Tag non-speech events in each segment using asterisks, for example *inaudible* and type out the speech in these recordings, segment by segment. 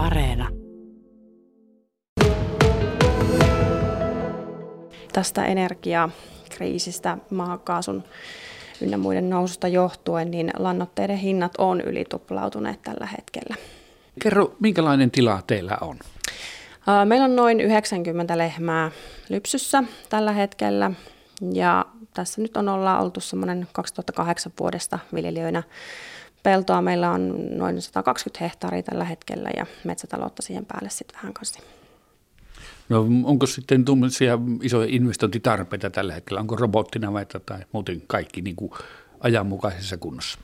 Areena. Tästä energiakriisistä, maakaasun ynnä muiden noususta johtuen, niin lannoitteiden hinnat on ylituplautuneet tällä hetkellä. Kerro, minkälainen tila teillä on? Meillä on noin 90 lehmää lypsyssä tällä hetkellä ja tässä nyt on olla oltu semmoinen 2008 vuodesta viljelijöinä. Peltoa meillä on noin 120 hehtaaria tällä hetkellä ja metsätaloutta siihen päälle sitten vähän kanssa. No onko sitten tuommoisia isoja investointitarpeita tällä hetkellä? Onko robottinavetta tai muuten kaikki niin kuin ajanmukaisessa kunnossa?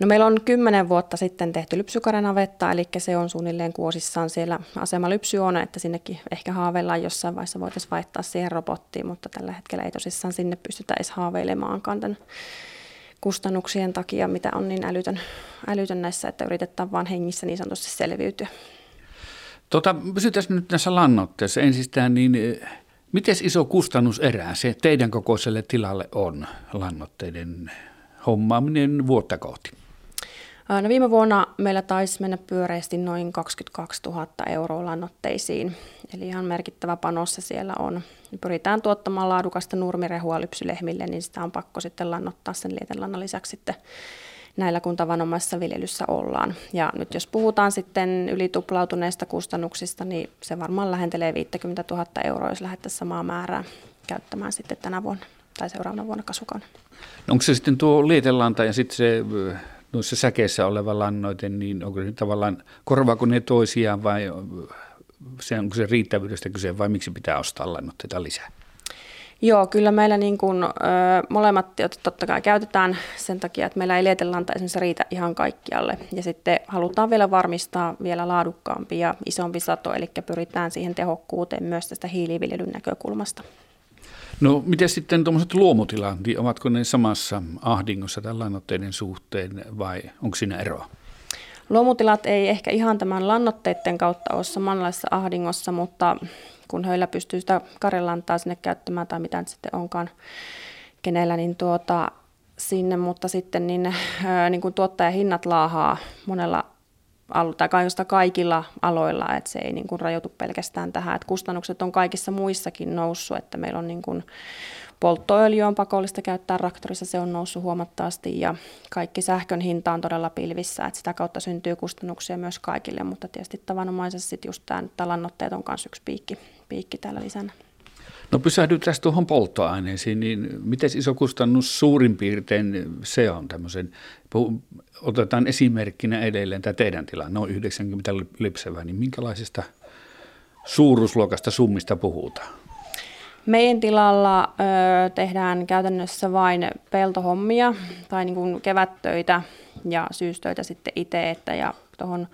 No meillä on kymmenen vuotta sitten tehty lypsykarenavetta, eli se on suunnilleen kuosissaan siellä asema lypsy on, että sinnekin ehkä haaveillaan jossain vaiheessa voitaisiin vaihtaa siihen robottiin, mutta tällä hetkellä ei tosissaan sinne pystytä edes haaveilemaankaan tämän kustannuksien takia, mitä on niin älytön, älytön näissä, että yritetään vaan hengissä niin sanotusti selviytyä. Tota, pysytään nyt näissä lannoitteissa ensistään, niin eh, miten iso kustannuserä se teidän kokoiselle tilalle on lannoitteiden hommaaminen vuotta kohti? No viime vuonna meillä taisi mennä pyöreästi noin 22 000 euroa lannoitteisiin, eli ihan merkittävä panos se siellä on. Pyritään tuottamaan laadukasta nurmirehua lypsylehmille, niin sitä on pakko sitten lannottaa sen lietelannan lisäksi sitten näillä, kun tavanomaisessa viljelyssä ollaan. Ja nyt jos puhutaan sitten ylituplautuneista kustannuksista, niin se varmaan lähentelee 50 000 euroa, jos lähdettäisiin samaa määrää käyttämään sitten tänä vuonna tai seuraavana vuonna kasvukana. No onko se sitten tuo lietelanta ja sitten se noissa säkeissä oleva lannoite, niin onko se tavallaan, korvaako ne toisiaan vai se, onko se riittävyydestä kyse vai miksi pitää ostaa lannoitteita lisää? Joo, kyllä meillä niin kuin, ö, molemmat totta kai käytetään sen takia, että meillä ei lietelanta esimerkiksi riitä ihan kaikkialle. Ja sitten halutaan vielä varmistaa vielä laadukkaampi ja isompi sato, eli pyritään siihen tehokkuuteen myös tästä hiiliviljelyn näkökulmasta. No miten sitten tuommoiset luomutilat, ovatko ne samassa ahdingossa tämän lannoitteiden suhteen vai onko siinä eroa? Luomutilat ei ehkä ihan tämän lannoitteiden kautta ole samanlaisessa ahdingossa, mutta kun heillä pystyy sitä karjalantaa sinne käyttämään tai mitä nyt sitten onkaan kenellä, niin tuota, sinne, mutta sitten niin, niin kuin tuottajahinnat laahaa monella tai kaikilla aloilla, että se ei niin kuin rajoitu pelkästään tähän, että kustannukset on kaikissa muissakin noussut, että meillä on niin kuin polttoöljy on pakollista käyttää traktorissa, se on noussut huomattavasti ja kaikki sähkön hinta on todella pilvissä, että sitä kautta syntyy kustannuksia myös kaikille, mutta tietysti tavanomaisesti just tämä lannoitteet on myös yksi piikki, piikki täällä lisänä. No pysähdytään tuohon polttoaineisiin, niin miten iso kustannus suurin piirtein se on tämmöisen, otetaan esimerkkinä edelleen tämä teidän tilanne, noin 90 lypsevää, niin minkälaisesta suuruusluokasta summista puhutaan? Meidän tilalla ö, tehdään käytännössä vain peltohommia tai niin kuin kevättöitä ja syystöitä sitten itse, että ja tuohon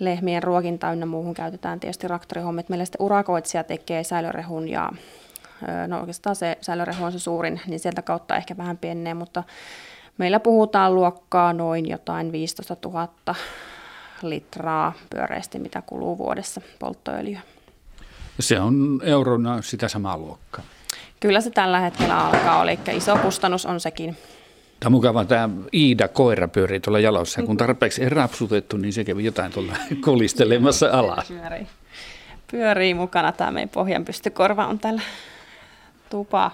lehmien ruokinta ynnä muuhun käytetään tietysti traktorihommit. Meillä sitten urakoitsija tekee säilörehun ja no oikeastaan se säilörehu on se suurin, niin sieltä kautta ehkä vähän pienenee, mutta meillä puhutaan luokkaa noin jotain 15 000 litraa pyöreästi, mitä kuluu vuodessa polttoöljyä. Se on eurona sitä samaa luokkaa. Kyllä se tällä hetkellä alkaa, eli iso kustannus on sekin. Tämä on mukava, tämä Iida koira pyörii tuolla jalossa, kun tarpeeksi ei rapsutettu, niin se kävi jotain tuolla *laughs* kolistelemassa alas. Pyörii, pyörii mukana, tämä meidän pohjanpystykorva on täällä tupa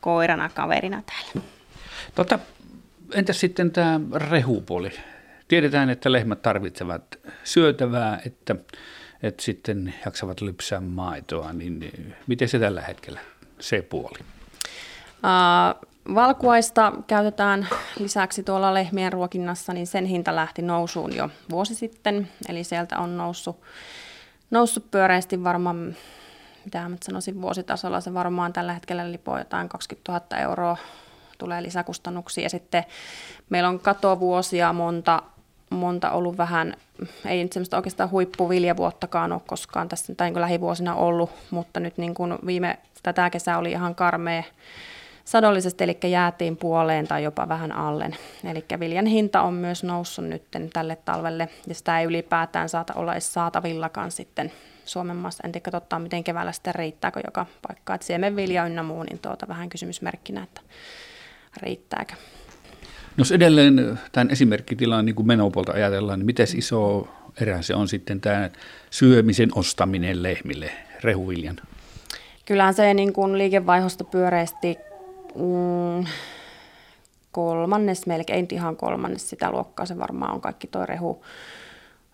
koirana kaverina täällä. Tota, entäs sitten tämä rehupuoli? Tiedetään, että lehmät tarvitsevat syötävää, että, että sitten jaksavat lypsää maitoa, niin miten se tällä hetkellä, se puoli? Uh, Valkuaista käytetään lisäksi tuolla lehmien ruokinnassa, niin sen hinta lähti nousuun jo vuosi sitten. Eli sieltä on noussut, noussut pyöreästi varmaan, mitä mä sanoisin, vuositasolla se varmaan tällä hetkellä lipoo jotain 20 000 euroa tulee lisäkustannuksia. Ja sitten meillä on katovuosia monta, monta ollut vähän, ei nyt semmoista oikeastaan huippuviljavuottakaan ole koskaan tässä tai niin lähivuosina ollut, mutta nyt niin kuin viime, tätä kesä oli ihan karmea sadollisesti, eli jäätiin puoleen tai jopa vähän allen. Eli viljan hinta on myös noussut nyt tälle talvelle, ja sitä ei ylipäätään saata olla edes saatavillakaan sitten Suomen maassa. En tiedä, katsotaan, miten keväällä sitten riittääkö joka paikka. Että siemenvilja ynnä muu, niin tuota vähän kysymysmerkkinä, että riittääkö. No jos edelleen tämän esimerkkitilan niin kuin menopolta ajatellaan, niin miten iso erä se on sitten tämä syömisen ostaminen lehmille, rehuviljan? Kyllähän se niin kuin liikevaihosta pyöreästi mm, kolmannes, melkein ihan kolmannes sitä luokkaa se varmaan on kaikki tuo rehu,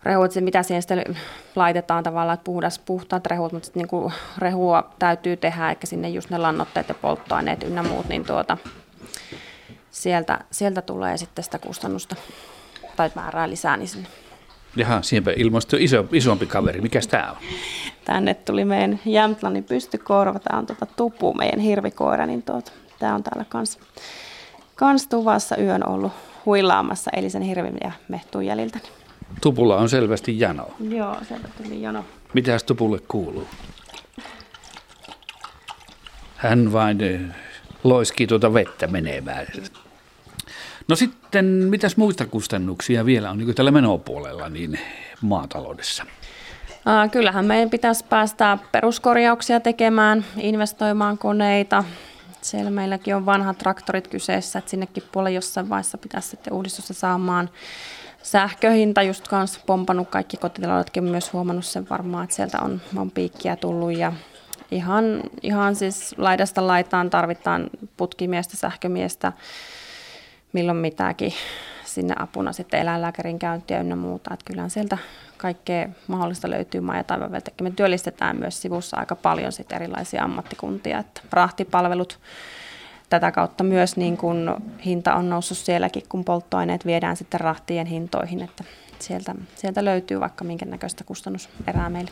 rehut, se mitä siihen sitten laitetaan tavallaan, että puhdas, puhtaat rehut, mutta sitten niin rehua täytyy tehdä, eikä sinne just ne lannotteet ja polttoaineet ynnä muut, niin tuota, sieltä, sieltä tulee sitten sitä kustannusta tai määrää lisää niin sinne. Jaha, siinäpä ilmastui iso, isompi kaveri. Mikäs tämä on? Tänne tuli meidän Jämtlanin pystykorva. Tämä on tuota tupu, meidän hirvikoira. Niin tuota, tämä on täällä kans, kans tuvassa yön ollut huilaamassa eli sen hirvin ja mehtun jäljiltä. Tupulla on selvästi jano. Joo, sieltä tuli jano. Mitäs tupulle kuuluu? Hän vain eh, loiskii tuota vettä menemään. No sitten, mitäs muista kustannuksia vielä on niin tällä menopuolella niin maataloudessa? Kyllähän meidän pitäisi päästä peruskorjauksia tekemään, investoimaan koneita. Siellä meilläkin on vanhat traktorit kyseessä, että sinnekin puolelle jossain vaiheessa pitäisi sitten uudistusta saamaan. Sähköhinta just kanssa pompannut kaikki kotitaloudetkin myös huomannut sen varmaan, että sieltä on, on piikkiä tullut ja ihan, ihan siis laidasta laitaan tarvitaan putkimiestä, sähkömiestä, milloin mitäkin sinne apuna sitten eläinlääkärin käyntiä ynnä muuta. Että kyllähän sieltä kaikkea mahdollista löytyy maa- ja taivaanveltäkin. Me työllistetään myös sivussa aika paljon sitten erilaisia ammattikuntia, että rahtipalvelut tätä kautta myös niin kun hinta on noussut sielläkin, kun polttoaineet viedään sitten rahtien hintoihin, että sieltä, sieltä löytyy vaikka minkä näköistä kustannuserää meille.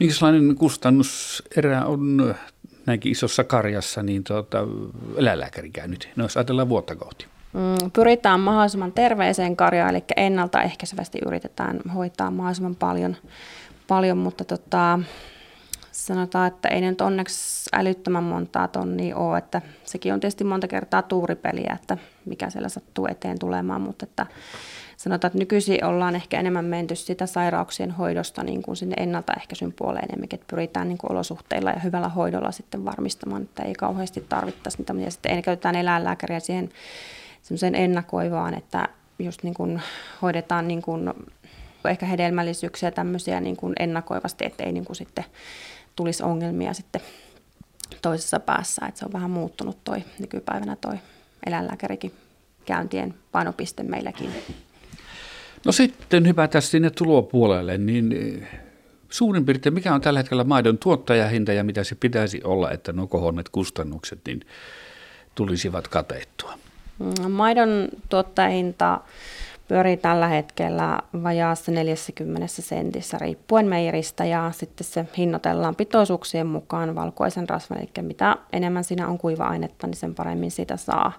Minkälainen kustannuserä on näinkin isossa karjassa niin tuota, eläinlääkäri käynyt, no jos ajatellaan vuotta kohti? Mm, pyritään mahdollisimman terveeseen karjaan, eli ennaltaehkäisevästi yritetään hoitaa mahdollisimman paljon, paljon mutta tota, sanotaan, että ei nyt onneksi älyttömän montaa tonnia ole, että sekin on tietysti monta kertaa tuuripeliä, että mikä siellä sattuu eteen tulemaan, mutta että sanotaan, että nykyisin ollaan ehkä enemmän menty sitä sairauksien hoidosta niin kuin sinne ennaltaehkäisyn puoleen enemmänkin, että pyritään niin kuin olosuhteilla ja hyvällä hoidolla sitten varmistamaan, että ei kauheasti tarvittaisi niitä, ja sitten käytetään eläinlääkäriä siihen semmoiseen ennakoivaan, että just niin kuin hoidetaan niin kuin ehkä hedelmällisyyksiä tämmöisiä niin kuin ennakoivasti, ettei niin kuin sitten tulisi ongelmia sitten toisessa päässä. Että se on vähän muuttunut toi nykypäivänä toi eläinlääkärikin käyntien painopiste meilläkin. No sitten hypätä sinne tulopuolelle, niin eh, suurin piirtein mikä on tällä hetkellä maidon tuottajahinta ja mitä se pitäisi olla, että nuo kohonneet kustannukset niin tulisivat katettua? Mm, maidon tuottajahinta pyörii tällä hetkellä vajaassa 40 sentissä riippuen meijeristä ja sitten se hinnoitellaan pitoisuuksien mukaan valkoisen rasvan, eli mitä enemmän siinä on kuiva-ainetta, niin sen paremmin sitä saa.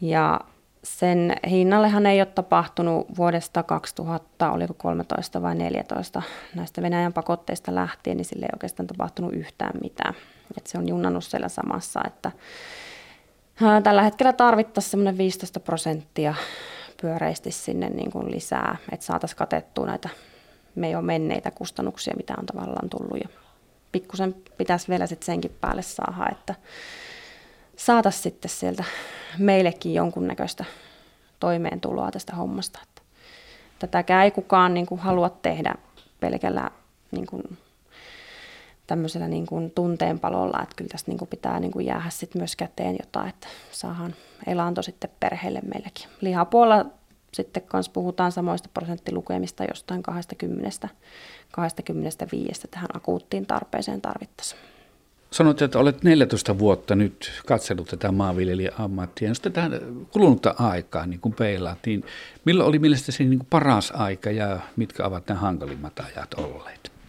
Ja sen hinnallehan ei ole tapahtunut vuodesta 2000, oliko 13 vai 14 näistä Venäjän pakotteista lähtien, niin sille ei oikeastaan tapahtunut yhtään mitään. Et se on junnannut siellä samassa, että Tällä hetkellä tarvittaisiin semmoinen 15 prosenttia pyöreästi sinne niin kuin lisää, että saataisiin katettua näitä me jo menneitä kustannuksia, mitä on tavallaan tullut. Ja pikkusen pitäisi vielä sitten senkin päälle saada, että saataisiin sitten sieltä meillekin jonkunnäköistä toimeentuloa tästä hommasta. Että tätäkään ei kukaan niin kuin halua tehdä pelkällä niin kuin tämmöisellä niin kuin tunteenpalolla, että kyllä tästä niin kuin pitää niin kuin jäädä sit myös käteen jotain, että saadaan elanto sitten perheelle meilläkin. Lihapuolella sitten kanssa puhutaan samoista prosenttilukemista jostain 20 25 tähän akuuttiin tarpeeseen tarvittaisiin. Sanoit, että olet 14 vuotta nyt katsellut tätä maanviljelijän ammattia. Ja sitten tähän kulunutta aikaa niin kun peilaat, niin milloin oli mielestäsi niin paras aika ja mitkä ovat nämä hankalimmat ajat olleet?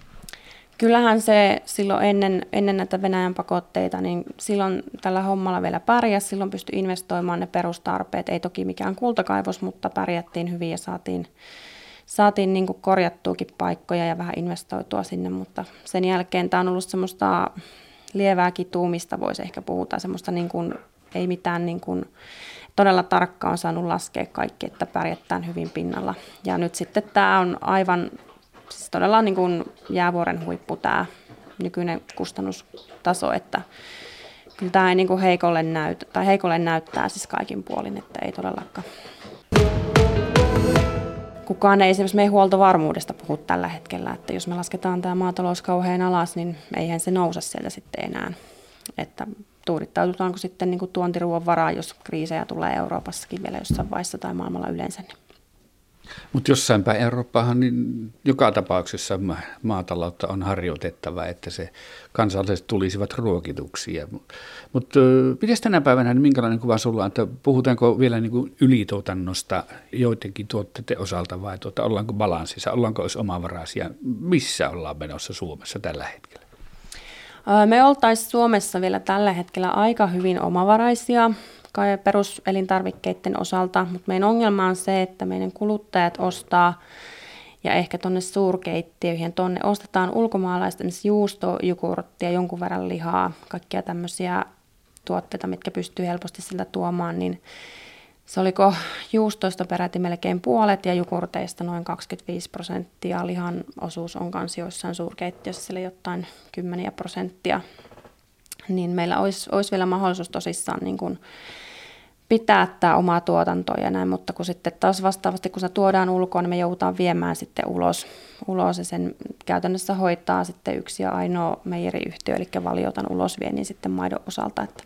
Kyllähän se silloin ennen, ennen näitä Venäjän pakotteita, niin silloin tällä hommalla vielä pärjäsi, silloin pystyi investoimaan ne perustarpeet, ei toki mikään kultakaivos, mutta pärjättiin hyvin ja saatiin, saatiin niin korjattuukin paikkoja ja vähän investoitua sinne, mutta sen jälkeen tämä on ollut semmoista lievää kituumista, voisi ehkä puhuta, semmoista niin kuin, ei mitään niin kuin, todella tarkkaan saanut laskea kaikki, että pärjättään hyvin pinnalla. Ja nyt sitten tämä on aivan siis todella niin kuin jäävuoren huippu tämä nykyinen kustannustaso, että kyllä tämä ei niin kuin heikolle, näytä, tai heikolle näyttää siis kaikin puolin, että ei todellakaan. kukaan ei esimerkiksi meidän huoltovarmuudesta puhu tällä hetkellä, että jos me lasketaan tämä maatalous kauhean alas, niin eihän se nouse sieltä sitten enää. Että tuudittaudutaanko sitten niin kuin tuontiruuan varaa, jos kriisejä tulee Euroopassakin vielä jossain vaiheessa tai maailmalla yleensä. Niin mutta jossain päin Eurooppaahan niin joka tapauksessa maataloutta on harjoitettava, että se kansalaiset tulisivat ruokituksi. Mutta pitäisi tänä päivänä, niin minkälainen kuva sulla on, että puhutaanko vielä niin kuin ylituotannosta joidenkin tuotteiden osalta vai tuota, ollaanko balanssissa, ollaanko olisi omavaraisia, missä ollaan menossa Suomessa tällä hetkellä? Me oltaisiin Suomessa vielä tällä hetkellä aika hyvin omavaraisia peruselintarvikkeiden osalta, mutta meidän ongelma on se, että meidän kuluttajat ostaa ja ehkä tuonne suurkeittiöihin, tuonne ostetaan ulkomaalaista juustoa, jukurttia, jonkun verran lihaa, kaikkia tämmöisiä tuotteita, mitkä pystyy helposti sillä tuomaan, niin se oliko juustoista peräti melkein puolet ja jukurteista noin 25 prosenttia. Lihan osuus on myös joissain suurkeittiöissä sille jotain kymmeniä prosenttia. Niin meillä olisi, olisi vielä mahdollisuus tosissaan niin kuin pitää tämä omaa tuotantoa ja näin, mutta kun sitten taas vastaavasti, kun se tuodaan ulkoon, niin me joudutaan viemään sitten ulos, ulos ja sen käytännössä hoitaa sitten yksi ja ainoa meijeriyhtiö, eli valiotan ulosviennin sitten maidon osalta, että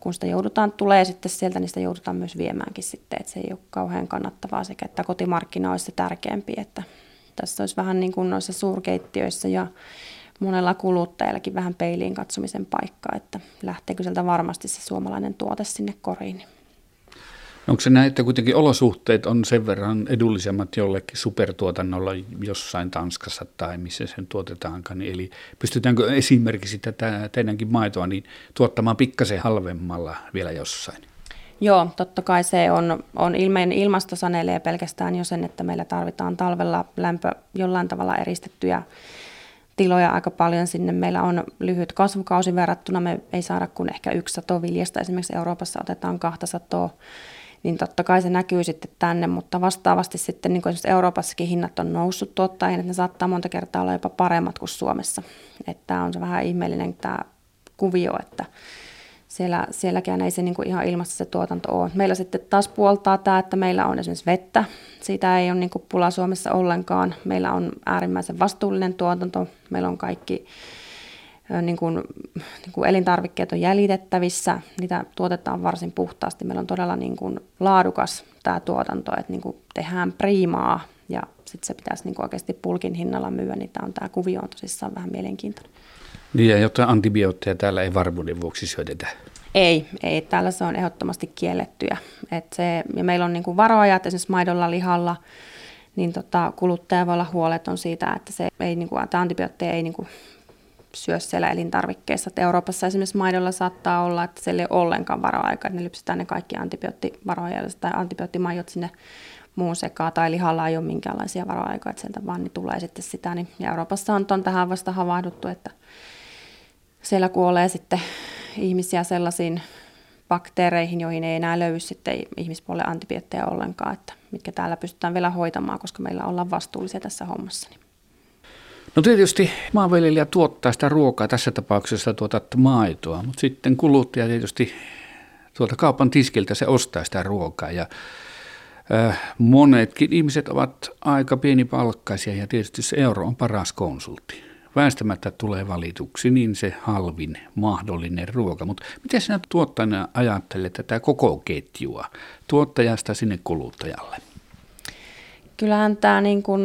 kun sitä joudutaan, tulee sitten sieltä, niin sitä joudutaan myös viemäänkin sitten, että se ei ole kauhean kannattavaa sekä, että kotimarkkina olisi se tärkeämpi, että tässä olisi vähän niin kuin noissa suurkeittiöissä ja monella kuluttajallakin vähän peiliin katsomisen paikkaa, että lähteekö sieltä varmasti se suomalainen tuote sinne koriin. Onko se näin, että kuitenkin olosuhteet on sen verran edullisemmat jollekin supertuotannolla jossain Tanskassa tai missä sen tuotetaankaan? Niin eli pystytäänkö esimerkiksi tätä teidänkin maitoa niin tuottamaan pikkasen halvemmalla vielä jossain? Joo, totta kai se on, on ilmeinen ilmasto sanelee pelkästään jo sen, että meillä tarvitaan talvella lämpö jollain tavalla eristettyjä tiloja aika paljon sinne. Meillä on lyhyt kasvukausi verrattuna, me ei saada kuin ehkä yksi sato viljasta. Esimerkiksi Euroopassa otetaan kahta satoa niin totta kai se näkyy sitten tänne, mutta vastaavasti sitten niin kuin esimerkiksi Euroopassakin hinnat on noussut tuottajien, että ne saattaa monta kertaa olla jopa paremmat kuin Suomessa. Että tämä on se vähän ihmeellinen tämä kuvio, että siellä, sielläkään ei se niin kuin ihan ilmassa se tuotanto ole. Meillä sitten taas puoltaa tämä, että meillä on esimerkiksi vettä. Siitä ei ole niin kuin pula Suomessa ollenkaan. Meillä on äärimmäisen vastuullinen tuotanto. Meillä on kaikki niin kuin, niin kuin elintarvikkeet on jäljitettävissä, niitä tuotetaan varsin puhtaasti. Meillä on todella niin kuin laadukas tämä tuotanto, että niin kuin tehdään priimaa ja sitten se pitäisi niin kuin oikeasti pulkin hinnalla myyä, niin tämä on tämä kuvio on tosissaan vähän mielenkiintoinen. Niin ja jotain antibiootteja täällä ei varmuuden vuoksi syötetä. Ei, ei, täällä se on ehdottomasti kiellettyä. Et se, ja meillä on niin kuin varoajat esimerkiksi maidolla, lihalla, niin tota, kuluttaja voi olla huoleton siitä, että se ei, niin kuin, antibiootteja ei niin kuin syö siellä elintarvikkeissa. Et Euroopassa esimerkiksi maidolla saattaa olla, että siellä ei ole ollenkaan varoaika, että ne lypsetään ne kaikki antibioottivaroja tai antibioottimajot sinne muun sekaan, tai lihalla ei ole minkäänlaisia varoaikoja, että sieltä vaan niin tulee sitten sitä. Niin, ja Euroopassa on, on tähän vasta havahduttu, että siellä kuolee sitten ihmisiä sellaisiin bakteereihin, joihin ei enää löydy sitten ihmispuolelle antibiootteja ollenkaan, että mitkä täällä pystytään vielä hoitamaan, koska meillä ollaan vastuullisia tässä hommassa. Niin. No tietysti maanviljelijä tuottaa sitä ruokaa, tässä tapauksessa tuotat maitoa, mutta sitten kuluttaja tietysti tuolta kaupan tiskiltä se ostaa sitä ruokaa ja monetkin ihmiset ovat aika pienipalkkaisia ja tietysti se euro on paras konsultti. Väistämättä tulee valituksi niin se halvin mahdollinen ruoka, mutta miten sinä tuottajana ajattelet tätä koko ketjua tuottajasta sinne kuluttajalle? Kyllähän tämä niin kuin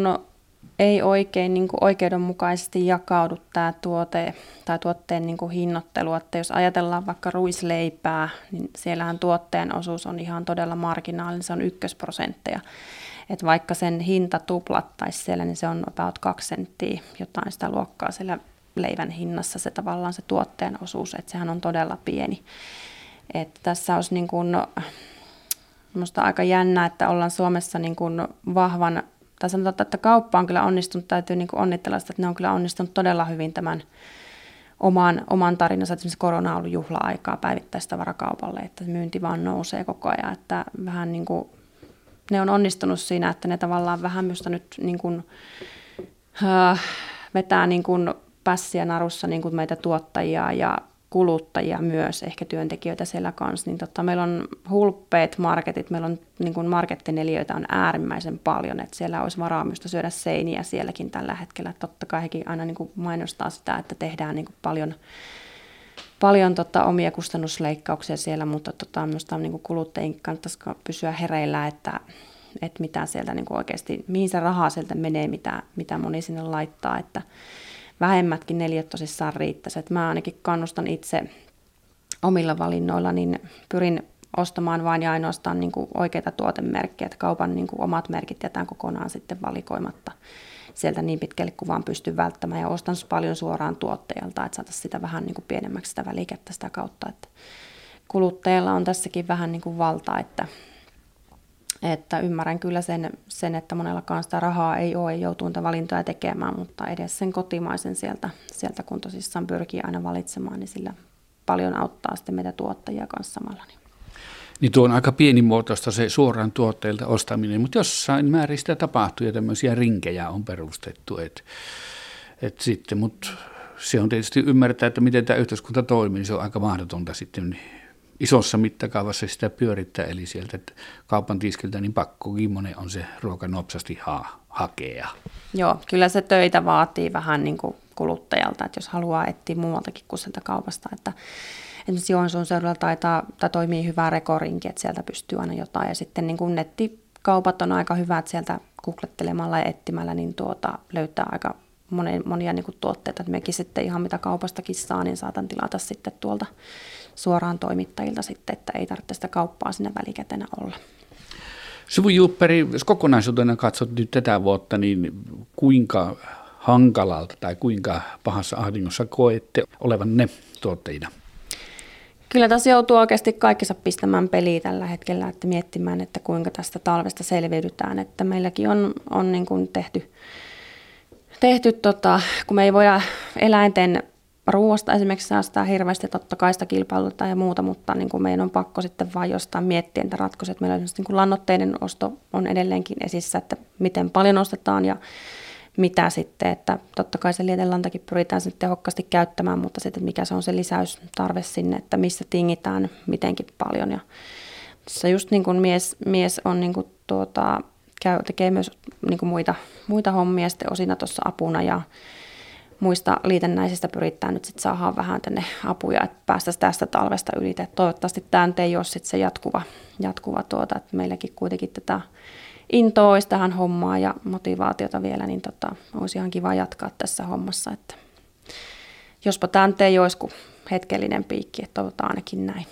ei oikein niin kuin oikeudenmukaisesti jakaudu tämä tuote tai tuotteen niin kuin hinnoittelu. Että jos ajatellaan vaikka ruisleipää, niin siellähän tuotteen osuus on ihan todella marginaalinen, se on ykkösprosentteja. Että vaikka sen hinta tuplattaisi siellä, niin se on about kaksi senttiä jotain sitä luokkaa siellä leivän hinnassa se tavallaan se tuotteen osuus, että sehän on todella pieni. Että tässä olisi niin kuin, minusta aika jännä, että ollaan Suomessa niin kuin vahvan tai sanotaan, että kauppa on kyllä onnistunut, täytyy niin kuin onnitella sitä, että ne on kyllä onnistunut todella hyvin tämän oman, oman tarinansa, että korona on ollut juhla-aikaa päivittäistä varakaupalle, että myynti vaan nousee koko ajan, että vähän niin kuin, ne on onnistunut siinä, että ne tavallaan vähän minusta nyt niin kuin, äh, vetää niin kuin pässiä narussa niin kuin meitä tuottajia ja kuluttajia myös, ehkä työntekijöitä siellä kanssa, niin tota, meillä on hulppeet marketit, meillä on niin kuin markettineliöitä on äärimmäisen paljon, että siellä olisi varaamista syödä seiniä sielläkin tällä hetkellä. Totta kai hekin aina niin kuin mainostaa sitä, että tehdään niin kuin paljon, paljon tota, omia kustannusleikkauksia siellä, mutta tota, myös niin kuluttajien kannattaisi pysyä hereillä, että, että mitä sieltä niin kuin oikeasti, mihin se rahaa sieltä menee, mitä, mitä moni sinne laittaa, että vähemmätkin neljät tosissaan riittäisi. Mä ainakin kannustan itse omilla valinnoilla, niin pyrin ostamaan vain ja ainoastaan niin kuin oikeita tuotemerkkejä, että kaupan niin kuin omat merkit jätän kokonaan sitten valikoimatta sieltä niin pitkälle kuin vaan pystyn välttämään ja ostan paljon suoraan tuottajalta, että saataisiin sitä vähän niin kuin pienemmäksi sitä välikettä sitä kautta, että kuluttajalla on tässäkin vähän niin kuin valta, että että ymmärrän kyllä sen, sen, että monellakaan sitä rahaa ei ole ja joutuu niitä valintoja tekemään, mutta edes sen kotimaisen sieltä, sieltä kun tosissaan pyrkii aina valitsemaan, niin sillä paljon auttaa sitten meitä tuottajia kanssa samalla. Niin. Niin tuo on aika pienimuotoista se suoraan tuotteilta ostaminen, mutta jossain määrin sitä tapahtuu ja tämmöisiä rinkejä on perustettu. Et, et sitten, mutta se on tietysti ymmärtää, että miten tämä yhteiskunta toimii, niin se on aika mahdotonta sitten isossa mittakaavassa sitä pyörittää, eli sieltä että kaupan tiskiltä, niin pakko monen on se ruoka nopsasti ha- hakea. Joo, kyllä se töitä vaatii vähän niin kuin kuluttajalta, että jos haluaa etsiä muualtakin kuin sieltä kaupasta, että esimerkiksi Joensuun seudulla taitaa, tai toimii hyvä rekorinki, että sieltä pystyy aina jotain, ja sitten niin kuin nettikaupat on aika hyvät sieltä googlettelemalla ja etsimällä, niin tuota, löytää aika monia, monia niin kuin tuotteita, että mekin sitten ihan mitä kaupastakin saa, niin saatan tilata sitten tuolta suoraan toimittajilta sitten, että ei tarvitse sitä kauppaa sinne välikätenä olla. Sivu Jupperi, jos kokonaisuutena katsot nyt tätä vuotta, niin kuinka hankalalta tai kuinka pahassa ahdingossa koette olevan ne tuottajina? Kyllä tässä joutuu oikeasti kaikissa pistämään peliä tällä hetkellä, että miettimään, että kuinka tästä talvesta selviydytään. Että meilläkin on, on niin kuin tehty, tehty tota, kun me ei voida eläinten ruoasta esimerkiksi säästää hirveästi, totta kai sitä kilpailutta ja muuta, mutta niin kuin meidän on pakko sitten vain jostain miettiä niitä ratkaisuja. Meillä on niin kuin lannoitteiden osto on edelleenkin esissä, että miten paljon ostetaan ja mitä sitten, että totta kai se lietelantakin pyritään sitten tehokkaasti käyttämään, mutta sitten mikä se on se lisäystarve sinne, että missä tingitään mitenkin paljon. Ja tässä just niin kuin mies, mies on niin kuin tuota, käy, tekee myös niin kuin muita, muita hommia sitten osina tuossa apuna ja muista liitännäisistä pyritään nyt sitten saadaan vähän tänne apuja, että päästäisiin tästä talvesta yli. Toivottavasti tämä ei ole sitten se jatkuva, jatkuva tuota, että meilläkin kuitenkin tätä intoa olisi tähän hommaan ja motivaatiota vielä, niin tota, olisi ihan kiva jatkaa tässä hommassa. Että jospa tämä ei olisi kuin hetkellinen piikki, että toivotaan ainakin näin.